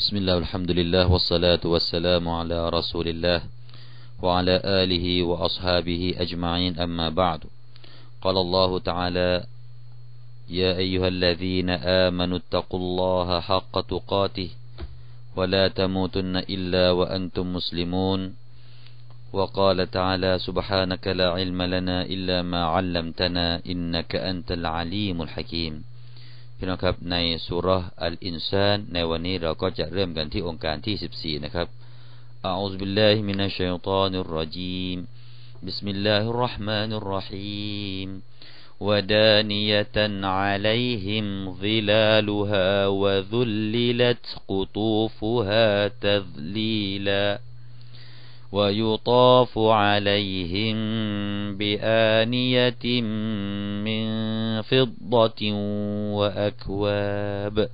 بسم الله والحمد لله والصلاة والسلام على رسول الله وعلى آله وأصحابه أجمعين. أما بعد قال الله تعالى يا أيها الذين آمنوا اتقوا الله حق تقاته ولا تموتن إلا وأنتم مسلمون. وقال تعالى سبحانك لا علم لنا إلا ما علمتنا إنك أنت العليم الحكيم. พี่น้องครับในสุรอัลอินซานในวันนี้เราก็จะเริ่มกันที่องค์การที่ 14นะครับอัลลอฮฺบิลลาฮิมินัชชัยฏานิรรจีม بسم الله الرحمن الرحيم ودانية عليهم ظلالها وذللت قطوفها تذليلا ويطاف عليهم بآنية من فضة وأكواب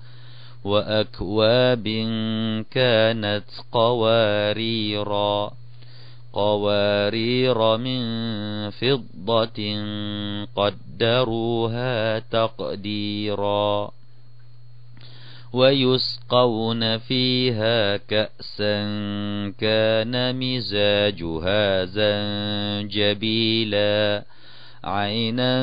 وأكواب كانت قواريرا قوارير من فضة قدروها تقديرا. ويسقون فيها كأسا كان مزاجها زنجبيلا عينا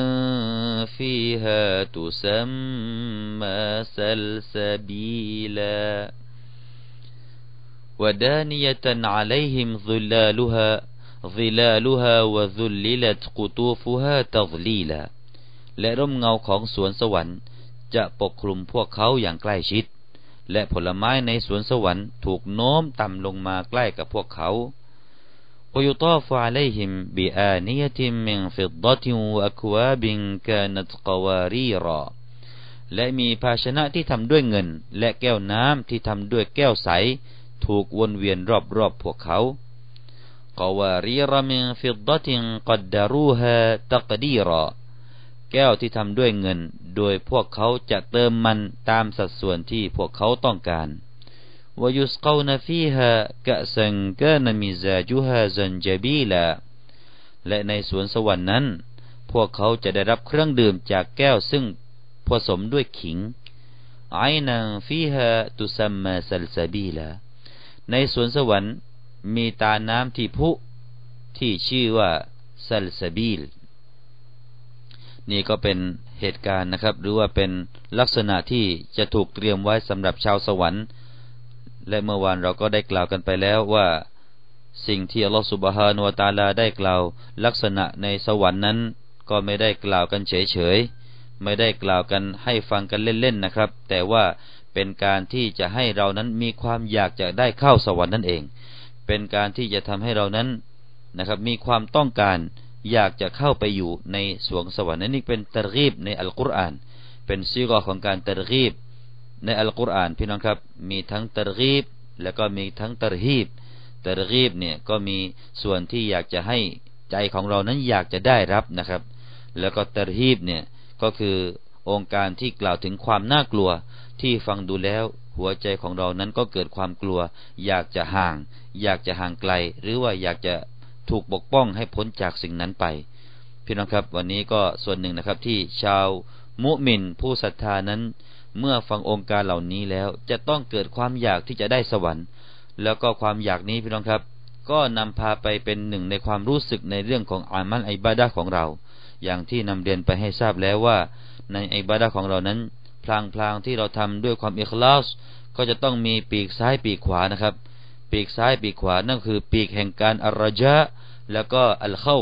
فيها تسمى سلسبيلا ودانية عليهم ظلالها ظلالها وذللت قطوفها تظليلا และร่มเงาของสวนสวรรค์ จะปกคลุมพวกเขาอย่างใกล้ชิด และผลไม้ในสวนสวรรค์ถูกโน้มต่ำลงมาใกล้กับพวกเขา ويطاف عليهم بآنية من فضة وأكواب كانت قواريرا และมีภาชนะที่ทำด้วยเงิน และแก้วน้ำที่ทำด้วยแก้วใส ถูกวนเวียนรอบๆพวกเขา قوارير من فضة قدروها تقديرا แก้วที่ทำด้วยเงิน โดยพวกเขาจะเติมมันตามสัดส่วนที่พวกเขาต้องการวยุสกานฟีฮะกะสังกานมิซาจุฮาซันจบีลาและในสวนสวรรค์นั้น พวกเขาจะได้รับเครื่องดื่มจากแก้วซึ่งผสมด้วยขิงไอนังฟีฮะตุซัมมาซัลซาบีลาในสวนสวรรค์มีตาน้ำที่พุที่ชื่อว่าซัลซาบีล นี่ก็เป็นเหตุการณ์นะครับ หรือว่าเป็นลักษณะที่จะถูกเตรียมไว้สำหรับชาวสวรรค์ และเมื่อวานเราก็ได้กล่าวกันไปแล้วว่าสิ่งที่อัลลอฮฺสุบฮานวตาลาได้กล่าว ลักษณะในสวรรค์นั้น ก็ไม่ได้กล่าวกันเฉยๆไม่ได้กล่าวกันให้ฟังกันเล่นๆนะครับ แต่ว่าเป็นการที่จะให้เรานั้นมีความอยากจะได้เข้าสวรรค์นั่นเอง เป็นการที่จะทำให้เรานั้นนะครับ มีความต้องการ อยากจะเข้าไปอยู่ในสวงสวรรค์นี่เป็นตรีบในอัลกุรอาน เป็นซีกอของการตรีบในอัลกุรอานพี่น้องครับ มีทั้งตรีบแล้วก็มีทั้งตรฮีบตรีบเนี่ยก็มีส่วนที่อยากจะให้ใจของเรานั้นอยากจะได้รับนะครับ แล้วก็ตรฮีบเนี่ยก็คือองค์การที่กล่าวถึงความน่ากลัวที่ฟังดูแล้วหัวใจของเรานั้นก็เกิดความกลัว อยากจะห่าง อยากจะห่างไกล หรือว่าอยากจะ ถูกปกป้องให้พ้นจากสิ่งนั้นไปพี่น้องครับวันนี้ก็ส่วนหนึ่งนะครับที่ชาวมุมินผู้ศรัทธานั้น เมื่อฟังองค์การเหล่านี้แล้วจะต้องเกิดความอยากที่จะได้สวรรค์ แล้วก็ความอยากนี้พี่น้องครับ ก็นำพาไปเป็นหนึ่งในความรู้สึกในเรื่องของอามันไอบาดาของเรา อย่างที่นำเรียนไปให้ทราบแล้วว่า ในไอบาดาของเรานั้น พลางพลางที่เราทำด้วยความอิคลาสก็จะต้องมีปีกซ้ายปีกขวานะครับ ปีกซ้ายปีกขวา นั่นคือปีกแห่งการอรจาแล้วก็อัลเข้า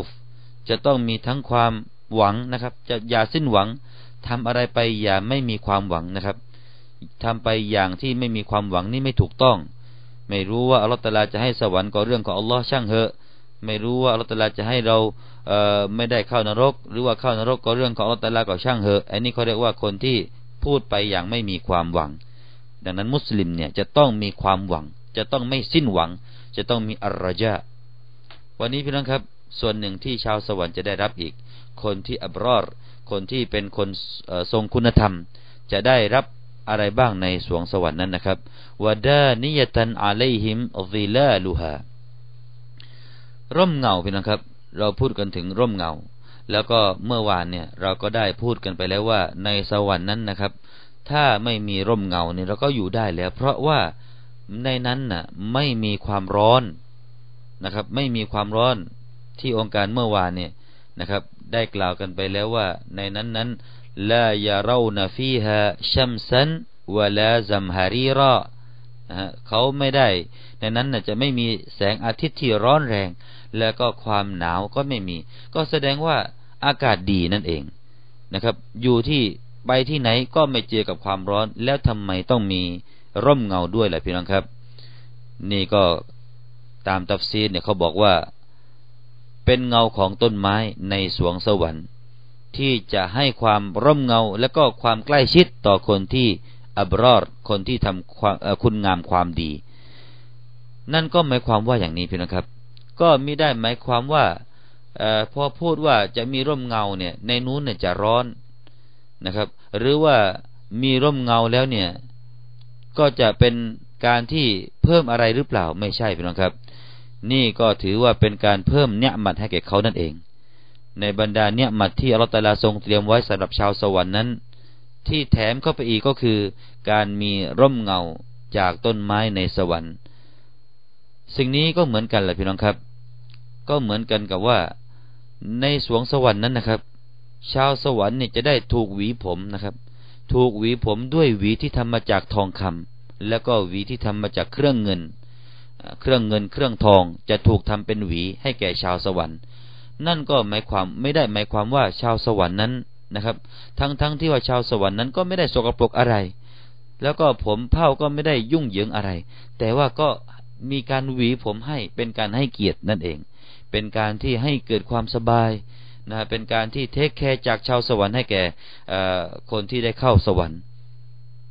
จะต้องมีทั้งความหวังนะครับ จะอย่าสิ้นหวังทำอะไรไปอย่าไม่มีความหวังนะครับทำไปอย่างที่ไม่มีความหวังนี่ไม่ถูกต้อง ไม่รู้ว่าอัลลอฮฺตาลาจะให้สวรรค์ก็เรื่องของอัลลอฮ์ช่างเหอะ ไม่รู้ว่าอัลลอฮฺตาลาจะให้เราเอ่อไม่ได้เข้านรก หรือว่าเข้านรกก็เรื่องของอัลลอฮฺตาลาก็ช่างเหอะ อันนี้เขาเรียกว่าคนที่พูดไปอย่างไม่มีความหวัง ดังนั้นมุสลิมเนี่ยจะต้องมีความหวัง จะต้องไม่สิ้นหวัง จะต้องมีอัรจาวันนี้พี่น้องครับ ส่วนหนึ่งที่ชาวสวรรค์จะได้รับอีก คนที่อับรอดคนที่เป็นคนทรงคุณธรรม จะได้รับอะไรบ้างในสวงสวรรค์นั้นนะครับวดานิยตันอาเลหิมซิลาลูฮาร่มเงาพี่น้องครับ เราพูดกันถึงร่มเงา แล้วก็เมื่อวานเนี่ยเราก็ได้พูดกันไปแล้วว่าในสวรรค์นั้นนะครับ ถ้าไม่มีร่มเงาเนี่ยเราก็อยู่ได้แล้ว เพราะว่า ในนั้นน่ะ ไม่มีความร้อนนะครับ ไม่มีความร้อนที่องค์การเมื่อวานเนี่ยนะครับ ได้กล่าวกันไปแล้วว่า ในนั้นนั้นลายาเรานฟีฮะชัมซันวะลาซัมฮารีรอเขาไม่ได้ ในนั้นน่ะจะไม่มีแสงอาทิตย์ที่ร้อนแรง แล้วก็ความหนาวก็ไม่มี ก็แสดงว่าอากาศดีนั่นเองนะครับ อยู่ที่ไปที่ไหนก็ไม่เจอกับความร้อน แล้วทำไมต้องมี ร่มเงาด้วยแหละพี่น้องครับ นี่ก็ตามตัฟซีนเนี่ยเขาบอกว่า เป็นเงาของต้นไม้ในสวงสวรรค์ ที่จะให้ความร่มเงาและก็ความใกล้ชิดต่อคนที่อับรอดคนที่ทำความคุณงามความดี นั่นก็หมายความว่าอย่างนี้พี่น้องครับ ก็ไม่ได้หมายความว่าอพอพูดว่าจะมีร่มเงาเนี่ยในนู้นเนี่ยจะร้อนนะครับ หรือว่ามีร่มเงาแล้วเนี่ย ก็จะเป็นการที่เพิ่มอะไรหรือเปล่าไม่ใช่พี่น้องครับ นี่ก็ถือว่าเป็นการเพิ่มเนี่ยมัดให้แก่เขานั่นเอง ในบรรดาเนี่ยมัดที่อัลตาลาทรงเตรียมไว้สำหรับชาวสวรรค์นั้น ที่แถมเข้าไปอีกก็คือ การมีร่มเงาจากต้นไม้ในสวรรค์ สิ่งนี้ก็เหมือนกันแหละพี่น้องครับ ก็เหมือนกันกับว่าในสวงสวรรค์นั้นนะครับ ชาวสวรรค์เนี่ยจะได้ถูกหวีผมนะครับ ถูกหวีผมด้วยหวีที่ทำมาจากทองคำแล้วก็หวีที่ทำมาจากเครื่องเงิน เครื่องเงินเครื่องทองจะถูกทำเป็นหวีให้แก่ชาวสวรรค์ นั่นก็หมายความไม่ได้หมายความว่าชาวสวรรค์นั้นนะครับ ทั้งๆที่ว่าชาวสวรรค์นั้นก็ไม่ได้สกปรกอะไร แล้วก็ผมเผ้าก็ไม่ได้ยุ่งเหยิงอะไร แต่ว่าก็มีการหวีผมให้เป็นการให้เกียรตินั่นเอง เป็นการที่ให้เกิดความสบาย นะเป็นการที่ take care จากชาวสวรรค์ให้แก่คนที่ได้เข้าสวรรค์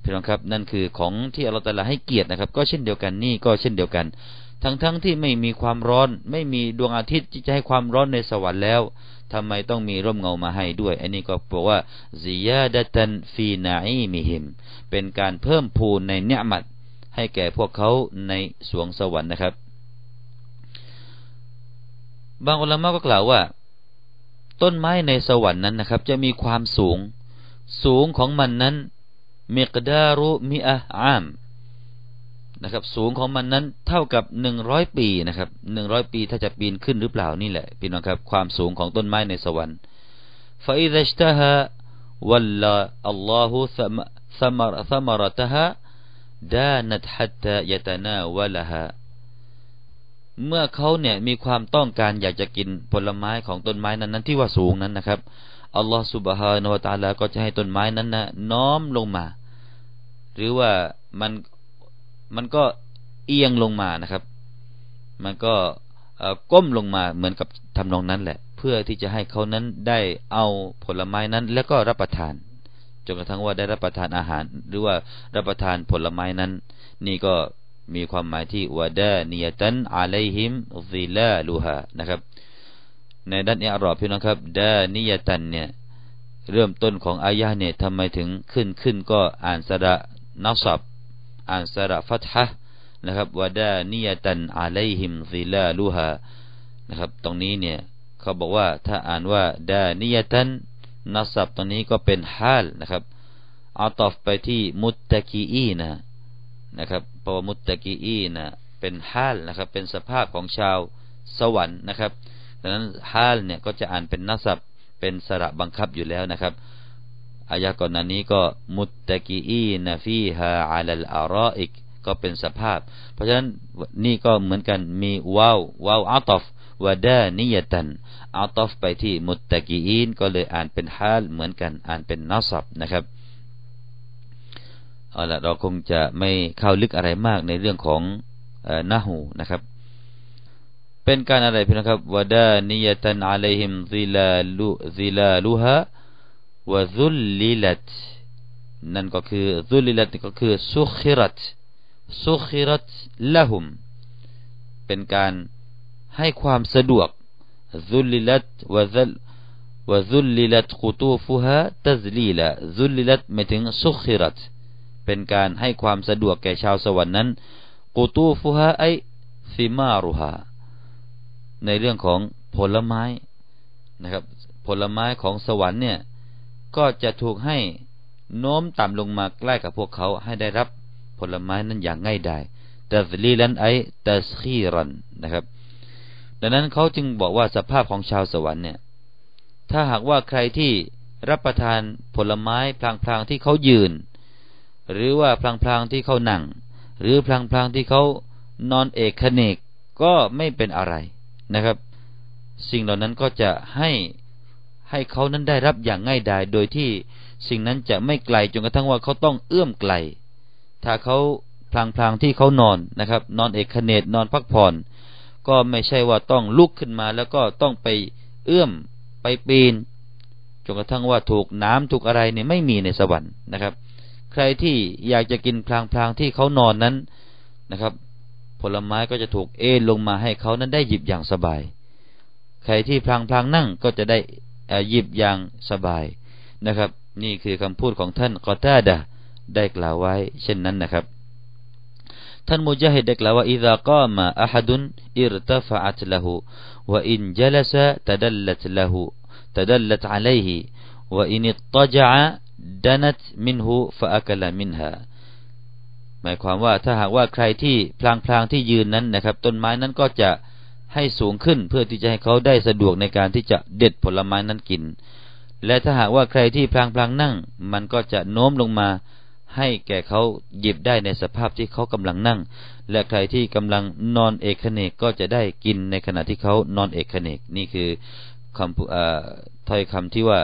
พี่น้องครับนั่นคือของที่อัลลอฮฺให้เกียรตินะครับ ก็เช่นเดียวกันนี่ก็เช่นเดียวกัน ทั้งๆที่ไม่มีความร้อน ไม่มีดวงอาทิตย์ที่จะให้ความร้อนในสวรรค์แล้วทำไมต้องมีร่มเงามาให้ด้วย อันนี้ก็บอกว่าซิยาดะตันฟีนาอีมิหิม เป็นการเพิ่มพูนในเนื้อมัดให้แก่พวกเขาในสวงสวรรค์นะครับ บางอุลามะก็กล่าวว่า ต้นไม้ในสวรรค์นั้นนะครับ จะมีความสูง สูงของมันนั้นมิกดารุมิอะอามนะครับ สูงของมันนั้นเท่ากับหนึ่งร้อยปีนะครับหนึ่งร้อยปีถ้าจะปีนขึ้นหรือเปล่านี่แหละพี่น้องครับ ความสูงของต้นไม้ในสวรรค์ฟาอิดะชตฮะวัลลาอัลลอฮุซัมรซัมรตฮะดานัตฮัตตะยตนาวะละฮะ เมื่อเขาเนี่ยมีความต้องการอยากจะกินผลไม้ของต้นไม้นั้นนั้นที่ว่าสูงนั้นนะครับอัลลอฮฺสุบฮานวตาลาก็จะให้ต้นไม้นั้นนะน้อมลงมา หรือว่ามันมันก็เอียงลงมานะครับ มันก็ก้มลงมาเหมือนกับทำนองนั้นแหละ เพื่อที่จะให้เขานั้นได้เอาผลไม้นั้น แล้วก็รับประทานจนกระทั่งว่าได้รับประทานอาหาร หรือว่ารับประทานผลไม้นั้น นี่ก็ มีความหมายที่วดานียตันอะลัยฮิมซิลาลูฮานะครับ ในด้านอิอรอบพี่น้องครับดานียตันเนี่ยเริ่มต้นของอายะเนี่ยทำไมถึงขึ้นขึ้นก็อ่านสระนัสับอ่านสระฟัตฮะนะครับวดานียตันอะลัยฮิมซิลาลูฮานะครับ ตรงนี้เนี่ยเขาบอกว่าถ้าอ่านว่าดานียตันนัสับตรงนี้ก็เป็นฮาลนะครับเอาตอบไปที่มุตตะกีอีนะ นะครับปวมุตตะกีอีนะเป็นฮาลนะครับ เป็นสภาพของชาวสวรรค์นะครับดังนั้นฮาลเนี่ยก็จะอ่านเป็นนัสับเป็นสระบังคับอยู่แล้วนะครับอายะก่อนนั้นนี้ก็มุตตะกีอีนะฟีฮาอัลลอารออิกก็เป็นสภาพ เพราะฉะนั้นนี่ก็เหมือนกันมีว้าวว้าวอัตฟวดานิยตันอัตฟไปที่มุตตะกีอีนก็เลยอ่านเป็นฮาลเหมือนกันอ่านเป็นนัสับนะครับ เอาละเราคงจะไม่เข้าลึกอะไรมากในเรื่องของนาหูนะครับ เป็นการอะไรพี่นะครับวดานิยตันอะลัยฮิมซิลาลุซิลาลุฮะวะซุลลิลัตนั่นก็คือซุลลิลัตก็คือสุขิรัตสุขิรัตละหุมเป็นการให้ความสะดวกซุลลิลัตวะซัลวะซุลลิลัตกุตูฟุฮะตัซลีละซุลลิลัตหมายถึงสุขิรัต เป็นการให้ความสะดวกแก่ชาวสวรรค์นั้นกูตูฟุฮะไอซิมารุฮาในเรื่องของผลไม้นะครับ ผลไม้ของสวรรค์เนี่ยก็จะถูกให้โน้มต่ำลงมาใกล้กับพวกเขาให้ได้รับผลไม้นั้นอย่างง่ายดายตัซลีลันไอตัสคีรันนะครับ ดังนั้นเขาจึงบอกว่าสภาพของชาวสวรรค์เนี่ย ถ้าหากว่าใครที่รับประทานผลไม้พลางๆที่เขายืน หรือว่าพลางๆที่เขานั่ง หรือพลางๆที่เขานอนเอกขเนกก็ไม่เป็นอะไรนะครับ สิ่งเหล่านั้นก็จะให้ให้เขานั้นได้รับอย่างง่ายดายโดยที่สิ่งนั้นจะไม่ไกลจนกระทั่งว่าเขาต้องเอื้อมไกล ถ้าเขาพลางๆที่เขานอนนะครับ นอนเอกเนตนอนพักผ่อน ก็ไม่ใช่ว่าต้องลุกขึ้นมา แล้วก็ต้องไปเอื้อมไปปีนจนกระทั่งว่าถูกน้ำถูกอะไรเนี่ยไม่มีในสวรรค์นะครับ ใครที่อยากจะกินพลางพลางที่เขานอนนั้นนะครับ ผลไม้ก็จะถูกเอ็นลงมาให้เขานั้นได้หยิบอย่างสบาย ใครที่พลางพลางนั่งก็จะได้หยิบอย่างสบายนะครับ นี่คือคำพูดของท่านกอตาดะได้กล่าวไว้ เช่นนั้นนะครับ ท่านมุจาฮิดได้กล่าวว่าอิดะกามาอัฮดุนอิรตฟะอัตละหูวอินจัลสะตดัลลัตละหูตดลัตอะลัยฮิวอินตจา ดานัตมินหูฟะอักลาหมายความว่าถ้าหากว่าใครที่พลางพลางที่ยืนนั้นนะครับ ต้นไม้นั้นก็จะให้สูงขึ้นเพื่อที่จะให้เขาได้สะดวกในการที่จะเด็ดผลไม้นั้นกิน และถ้าหากว่าใครที่พลางพลางนั่ง มันก็จะโน้มลงมาให้แก่เขาหยิบได้ในสภาพที่เขากำลังนั่ง และใครที่กำลังนอนเอกเนกก็จะได้กินในขณะที่เขานอนเอกเนกนี่คือคำถ้อยคำที่ว่า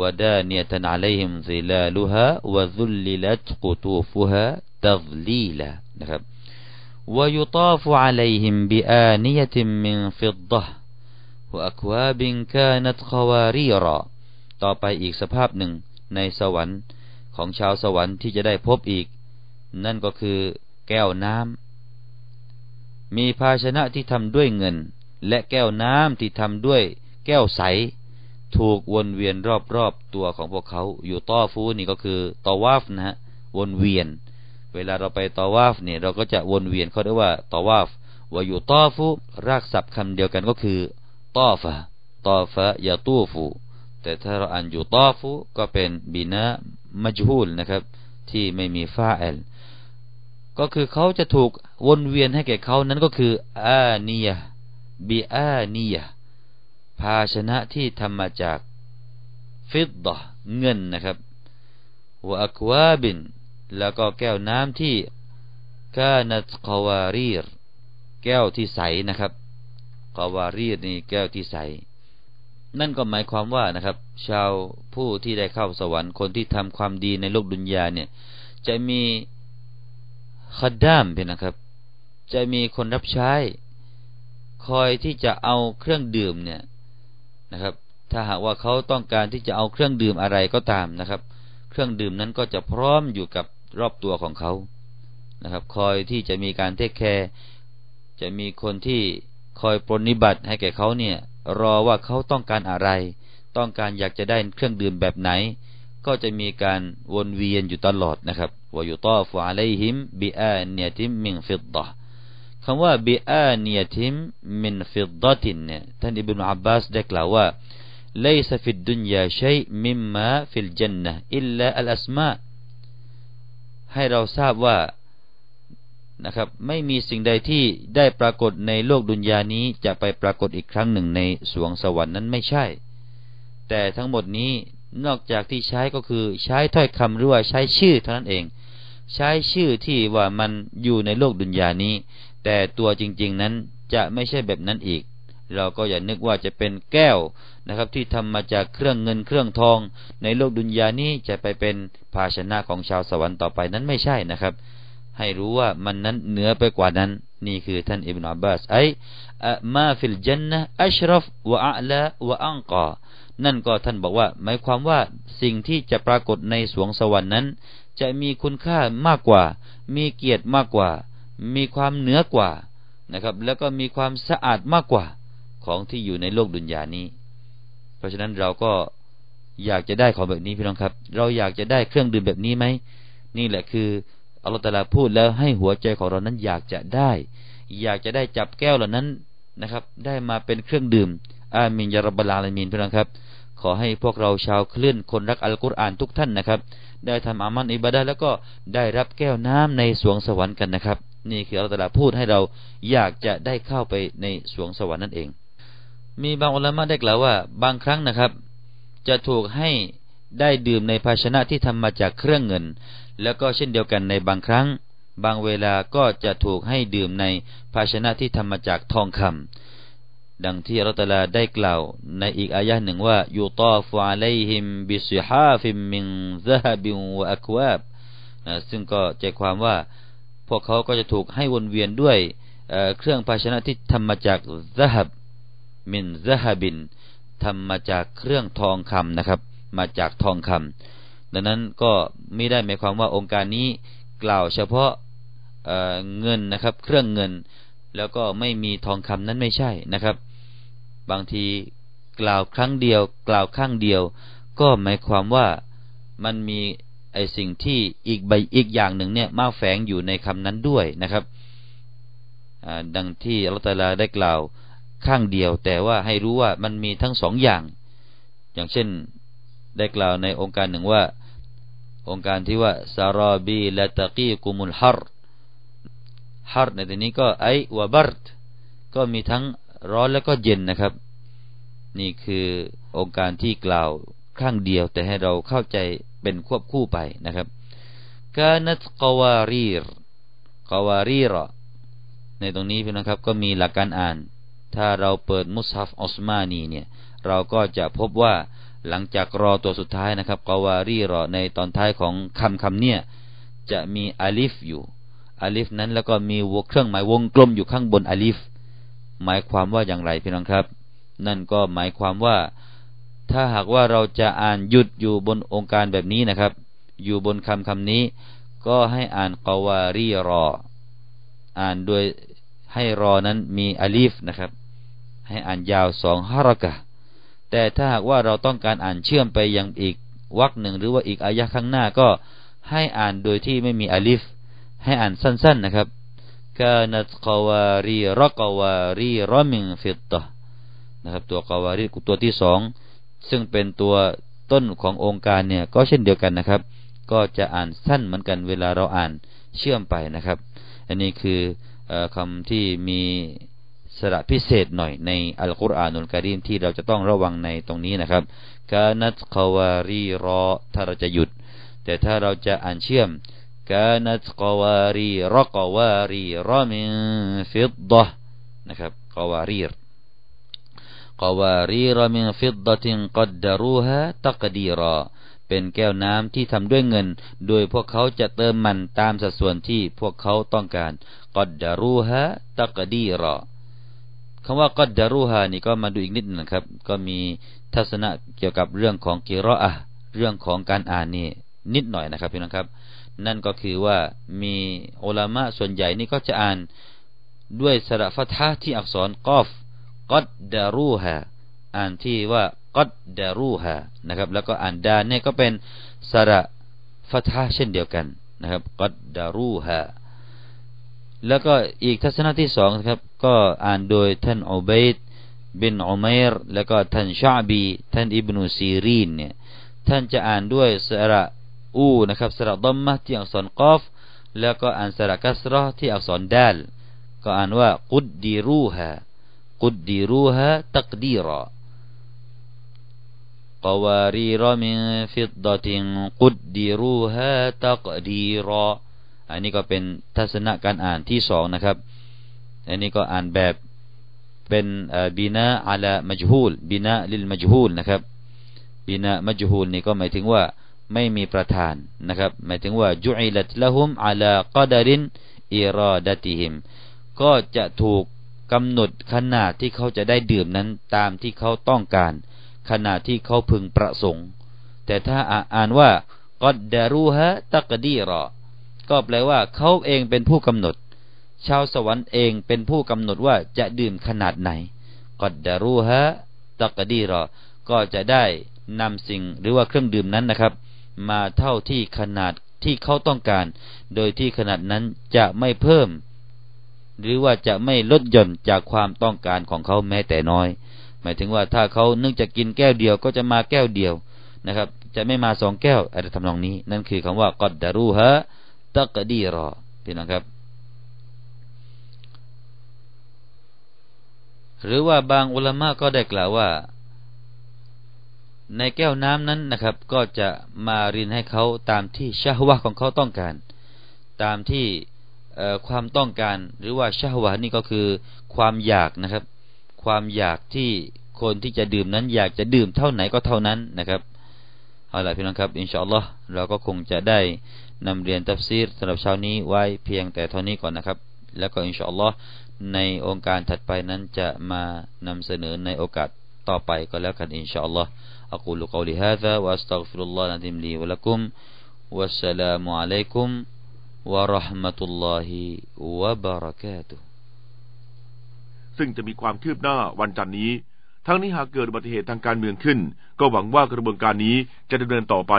วดาเนียตันอะลัยฮิมซิลาลุฮะวะซุลลิลัตกุตูฟุฮะตัซลีละนะครับ ويطاف عليهم بآنية من فضة وأكواب كانت خواريرا ต่อไปอีกสภาพหนึ่งในสวรรค์ของชาวสวรรค์ที่จะได้พบอีก นั่นก็คือแก้วน้ำมีภาชนะที่ทำด้วยเงิน และแก้วน้ำที่ทำด้วยแก้วใส ถูกวนเวียนรอบๆตัวของพวกเขาอยู่ต้อฟูนี่ก็คือตอวาฟนะฮะวนเวียน เวลาเราไปตอวาฟเนี่ยเราก็จะวนเวียนเขาเรียกว่าตอวาฟว่าอยู่ต้อฟูรากศัพท์คำเดียวกันก็คือต้อฟะต้อฟะยาตูฟูแต่ถ้าเราอ่านอยู่ต้อฟูก็เป็นบินะมัจฮูลนะครับ ที่ไม่มีฟาเอลก็คือเขาจะถูกวนเวียนให้แก่เขานั้นก็คืออานียบีอานีย ภาชนะที่ทำมาจากฟิดดะเงินนะครับวะอักวาบิน แล้วก็แก้วน้ำที่กานัตกวารีร แก้วที่ใสนะครับกวารีรนี่แก้วที่ใส นั่นก็หมายความว่านะครับ ชาวผู้ที่ได้เข้าสวรรค์คนที่ทำความดีในโลกดุนยาเนี่ย จะมีขด้ามเป็นนะครับ จะมีคนรับใช้ คอยที่จะเอาเครื่องดื่มเนี่ย นะครับ ถ้าหากว่าเขาต้องการที่จะเอาเครื่องดื่มอะไรก็ตามนะครับ เครื่องดื่มนั้นก็จะพร้อมอยู่กับรอบตัวของเขานะครับ คอยที่จะมีการเทคแคร์จะมีคนที่คอยปรนิบัติให้แก่เขาเนี่ยรอว่าเขาต้องการอะไร ต้องการอยากจะได้เครื่องดื่มแบบไหน ก็จะมีการวนเวียนอยู่ตลอดนะครับويطاف عليهم بآنية من فضة คำว่าบิอาเนียติมมินฟิดดะตินเนี่ย ท่านอิบนุอับบาสได้กล่าวว่า ليس في الدنيا شيء مما في الجنة إلا الأسماء ให้เราทราบว่านะครับ ไม่มีสิ่งใดที่ได้ปรากฏในโลกดุนยานี้จะไปปรากฏอีกครั้งหนึ่งในสวงสวรรค์นั้นไม่ใช่ แต่ทั้งหมดนี้นอกจากที่ใช้ก็คือใช้ถ้อยคำหรือว่าใช้ชื่อเท่านั้นเอง ใช้ชื่อที่ว่ามันอยู่ในโลกดุนยานี้ แต่ตัวจริง ๆนั้นจะไม่ใช่แบบนั้นอีก เราก็อย่านึกว่าจะเป็นแก้วนะครับ ที่ทำมาจากเครื่องเงินเครื่องทอง ในโลกดุนยานี้จะไปเป็นภาชนะของชาวสวรรค์ต่อไปนั้นไม่ใช่นะครับ ให้รู้ว่ามันนั้นเหนือไปกว่านั้น นี่คือท่านอิบนาอับาสไอมาฟิลจันนะอัชรฟวะอัลาวะอังกานั่นก็ท่านบอกว่า หมายความว่าสิ่งที่จะปรากฏในสรวงสวรรค์นั้น จะมีคุณค่ามากกว่า มีเกียรติมากกว่า มีความเหนือกว่านะครับ แล้วก็มีความสะอาดมากกว่าของที่อยู่ในโลกดุนยานี้ เพราะฉะนั้นเราก็อยากจะได้ของแบบนี้พี่น้องครับ เราอยากจะได้เครื่องดื่มแบบนี้ไหมนี่แหละคืออัลลอฮฺตาลาพูดแล้วให้หัวใจของเรานั้นอยากจะได้ อยากจะได้จับแก้วเหล่านั้นนะครับ ได้มาเป็นเครื่องดื่มอามินยารับบลาลามีนพี่น้องครับ ขอให้พวกเราชาวเคลื่อนคนรักอัลกุรอานทุกท่านนะครับ ได้ทำอามันอิบาดาแล้วก็ได้รับแก้วน้ำในสวงสวรรค์กันนะครับ นี่คืออัลลอฮฺพูดให้เราอยากจะได้เข้าไปในสวงสวรรค์นั่นเอง มีบางอุลามะได้กล่าวว่าบางครั้งนะครับ จะถูกให้ได้ดื่มในภาชนะที่ทำมาจากเครื่องเงิน แล้วก็เช่นเดียวกันในบางครั้ง บางเวลาก็จะถูกให้ดื่มในภาชนะที่ทำมาจากทองคำดังที่อัลลอฮฺได้กล่าวในอีกอายะหนึ่งว่าيطاف عليهم بصحاف من ذهب وأكواب นะซึ่งก็ใจความว่า พวกเขาก็จะถูกให้วนเวียนด้วยเครื่องภาชนะที่ทำมาจากซะฮับมินซะฮับินทำมาจากเครื่องทองคำนะครับ มาจากทองคำดังนั้นก็ไม่ได้หมายความว่าองค์การนี้กล่าวเฉพาะเเงินนะครับ เครื่องเงิน แล้วก็ไม่มีทองคำนั้นไม่ใช่นะครับ บางทีกล่าวครั้งเดียว กล่าวข้างเดียว ก็หมายความว่ามันมี ไอสิ่งที่อีกใบอีกอย่างหนึ่งเนี่ยมาแฝงอยู่ในคำนั้นด้วยนะครับดังที่อัลตัลลาได้กล่าวข้างเดียว แต่ว่าให้รู้ว่ามันมีทั้งสองอย่าง อย่างเช่นได้กล่าวในองค์การหนึ่งว่า องค์การที่ว่าซาราบีละตะกีกุมุลฮารฮารในที่นี้ก็ไอวะบัรก็มีทั้งร้อนแล้วก็เย็นนะครับ นี่คือองค์การที่กล่าวข้างเดียว แต่ให้เราเข้าใจ เป็นควบคู่ไปนะครับكانت قوارير قوارير ในตรงนี้พี่นะครับก็มีหลักการอ่าน ถ้าเราเปิดมุสฮัฟออสมานีเนี่ยเราก็จะพบว่าหลังจากรอตัวสุดท้ายนะครับقواريرا ในตอนท้ายของคำคำเนี่ยจะมีอาลิฟอยู่อาลิฟนั้นแล้วก็มีวงเครื่องหมายวงกลมอยู่ข้างบนอาลิฟหมายความว่าอย่างไรพี่น้องครับ นั่นก็หมายความว่า ถ้าหากว่าเราจะอ่านหยุดอยู่บนโองการแบบนี้นะครับ อยู่บนคำคำนี้ ก็ให้อ่านقواريرا อ่านโดยให้รอนั้นมีอลิฟนะครับ ให้อ่านยาวสองฮารกะแต่ถ้าหากว่าเราต้องการอ่านเชื่อมไปยังอีกวรรคหนึ่งหรือว่าอีกอายะข้างหน้าก็ให้อ่านโดยที่ไม่มีอลิฟ ให้อ่านสั้นๆนะครับكانت قوارير قوارير من فضة นะครับ ตัว قوارير ตัวที่สอง ซึ่งเป็นตัวต้นขององค์การเนี่ยก็เช่นเดียวกันนะครับ ก็จะอ่านสั้นเหมือนกันเวลาเราอ่านเชื่อมไปนะครับ อันนี้คืออคำที่มีสระพิเศษหน่อยในอัลกุรอานุลกิริมที่เราจะต้องระวังในตรงนี้นะครับกานัตคาวารีรอถ้าเราจะหยุด แต่ถ้าเราจะอ่านเชื่อมกานัตกาวารีรอกาวารีรอมินฟิดดะนะครับกาวารีร กวารีรมินฟิดดะตินกัดดารูฮะตักดีรอเป็นแก้วน้ำที่ทำด้วยเงิน โดยพวกเขาจะเติมมันตามสัดส่วนที่พวกเขาต้องการกัดดารูฮะตักดีรอคำว่ากัดดารูฮะนี่ก็มาดูอีกนิดนะครับ ก็มีทัศนะเกี่ยวกับเรื่องของกิรออะเรื่องของการอ่านนี่นิดหน่อยนะครับพี่น้องครับ นั่นก็คือว่ามีอุลามะส่วนใหญ่นี่ก็จะอ่านด้วยสระฟัทะที่อักษรกอฟ กัดดารูฮะอ่านที่ว่ากัดดารูฮะนะครับ แล้วก็อ่านดาเนี่ยก็เป็นสระฟัทาเช่นเดียวกันนะครับกัดดารูฮะแล้วก็อีกทัศนะที่สองครับ ก็อ่านโดยท่านอุบัยดบินอุมัยร์แล้วก็ท่านชาบี ท่านอิบนุซีรีนเนี่ยท่านจะอ่านด้วยสระอูนะครับสระดอมมะที่อักษรกอฟ แล้วก็อ่านสระกัสรอที่อักษรดัลก็อ่านว่ากุดดีรูฮะ قدروها تقديرا قوارير من فضة قدروها تقديرا อันนี้ก็เป็นทัศนะการอ่านที่สองนะครับ อันนี้ก็อ่านแบบเป็นบินาอัลมัจฮูลบินาลิลมัจฮูลนะครับบินามัจฮูลนี่ก็หมายถึงว่าไม่มีประธานนะครับ หมายถึงว่าจุอิลัตละหุมอัลากดารินอิราดติหิมก็จะถูก กำหนดขนาดที่เขาจะได้ดื่มนั้นตามที่เขาต้องการ ขนาดที่เขาพึงประสงค์ แต่ถ้าอ่านว่ากอดดารูฮะตักดีรอ ก็แปลว่าเขาเองเป็นผู้กำหนด ชาวสวรรค์เองเป็นผู้กำหนดว่าจะดื่มขนาดไหนกอดดารูฮะตักดีรอ ก็จะได้นำสิ่งหรือว่าเครื่องดื่มนั้นนะครับ มาเท่าที่ขนาดที่เขาต้องการ โดยที่ขนาดนั้นจะไม่เพิ่ม หรือว่าจะไม่ลดหย่อนจากความต้องการของเขาแม้แต่น้อย หมายถึงว่าถ้าเขานึกจะกินแก้วเดียวก็จะมาแก้วเดียวนะครับ จะไม่มาสองแก้วอะไรทำนองนี้ นั่นคือคำว่ากอดดารูฮะตะกดีรอพี่น้องครับหรือว่าบางอุลามะก็ได้กล่าวว่า ในแก้วน้ำนั้นนะครับ ก็จะมารินให้เขาตามที่ชาวะของเขาต้องการ ตามที่ ความต้องการหรือว่าชาวะนี่ก็คือความอยากนะครับ ความอยากที่คนที่จะดื่มนั้นอยากจะดื่มเท่าไหนก็เท่านั้นนะครับเอาล่ะพี่น้องครับอินชาอัลลอฮ์เราก็คงจะได้นำเรียนตัฟซีรสำหรับเช้านี้ไว้เพียงแต่เท่านี้ก่อนนะครับ แล้วก็อินชาอัลลอฮ์ในโองการถัดไปนั้นจะมานำเสนอในโอกาสต่อไปก็แล้วกันอินชาอัลลอฮ์أقول قولي هذا وأستغفر الله العظيم لي ولكم والسلام عليكم ورحمة الله وبركاته ซึ่งจะมีความคืบหน้าวันจันนี้ ทั้งนี้หากเกิดอุบัติเหตุทางการเมืองขึ้น ก็หวังว่ากระบวนการนี้จะดำเนินต่อไป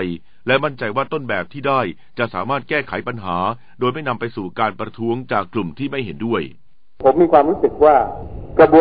และมั่นใจว่าต้นแบบที่ได้จะสามารถแก้ไขปัญหา โดยไม่นำไปสู่การประท้วงจากกลุ่มที่ไม่เห็นด้วย ผมมีความรู้สึกว่ากระบวน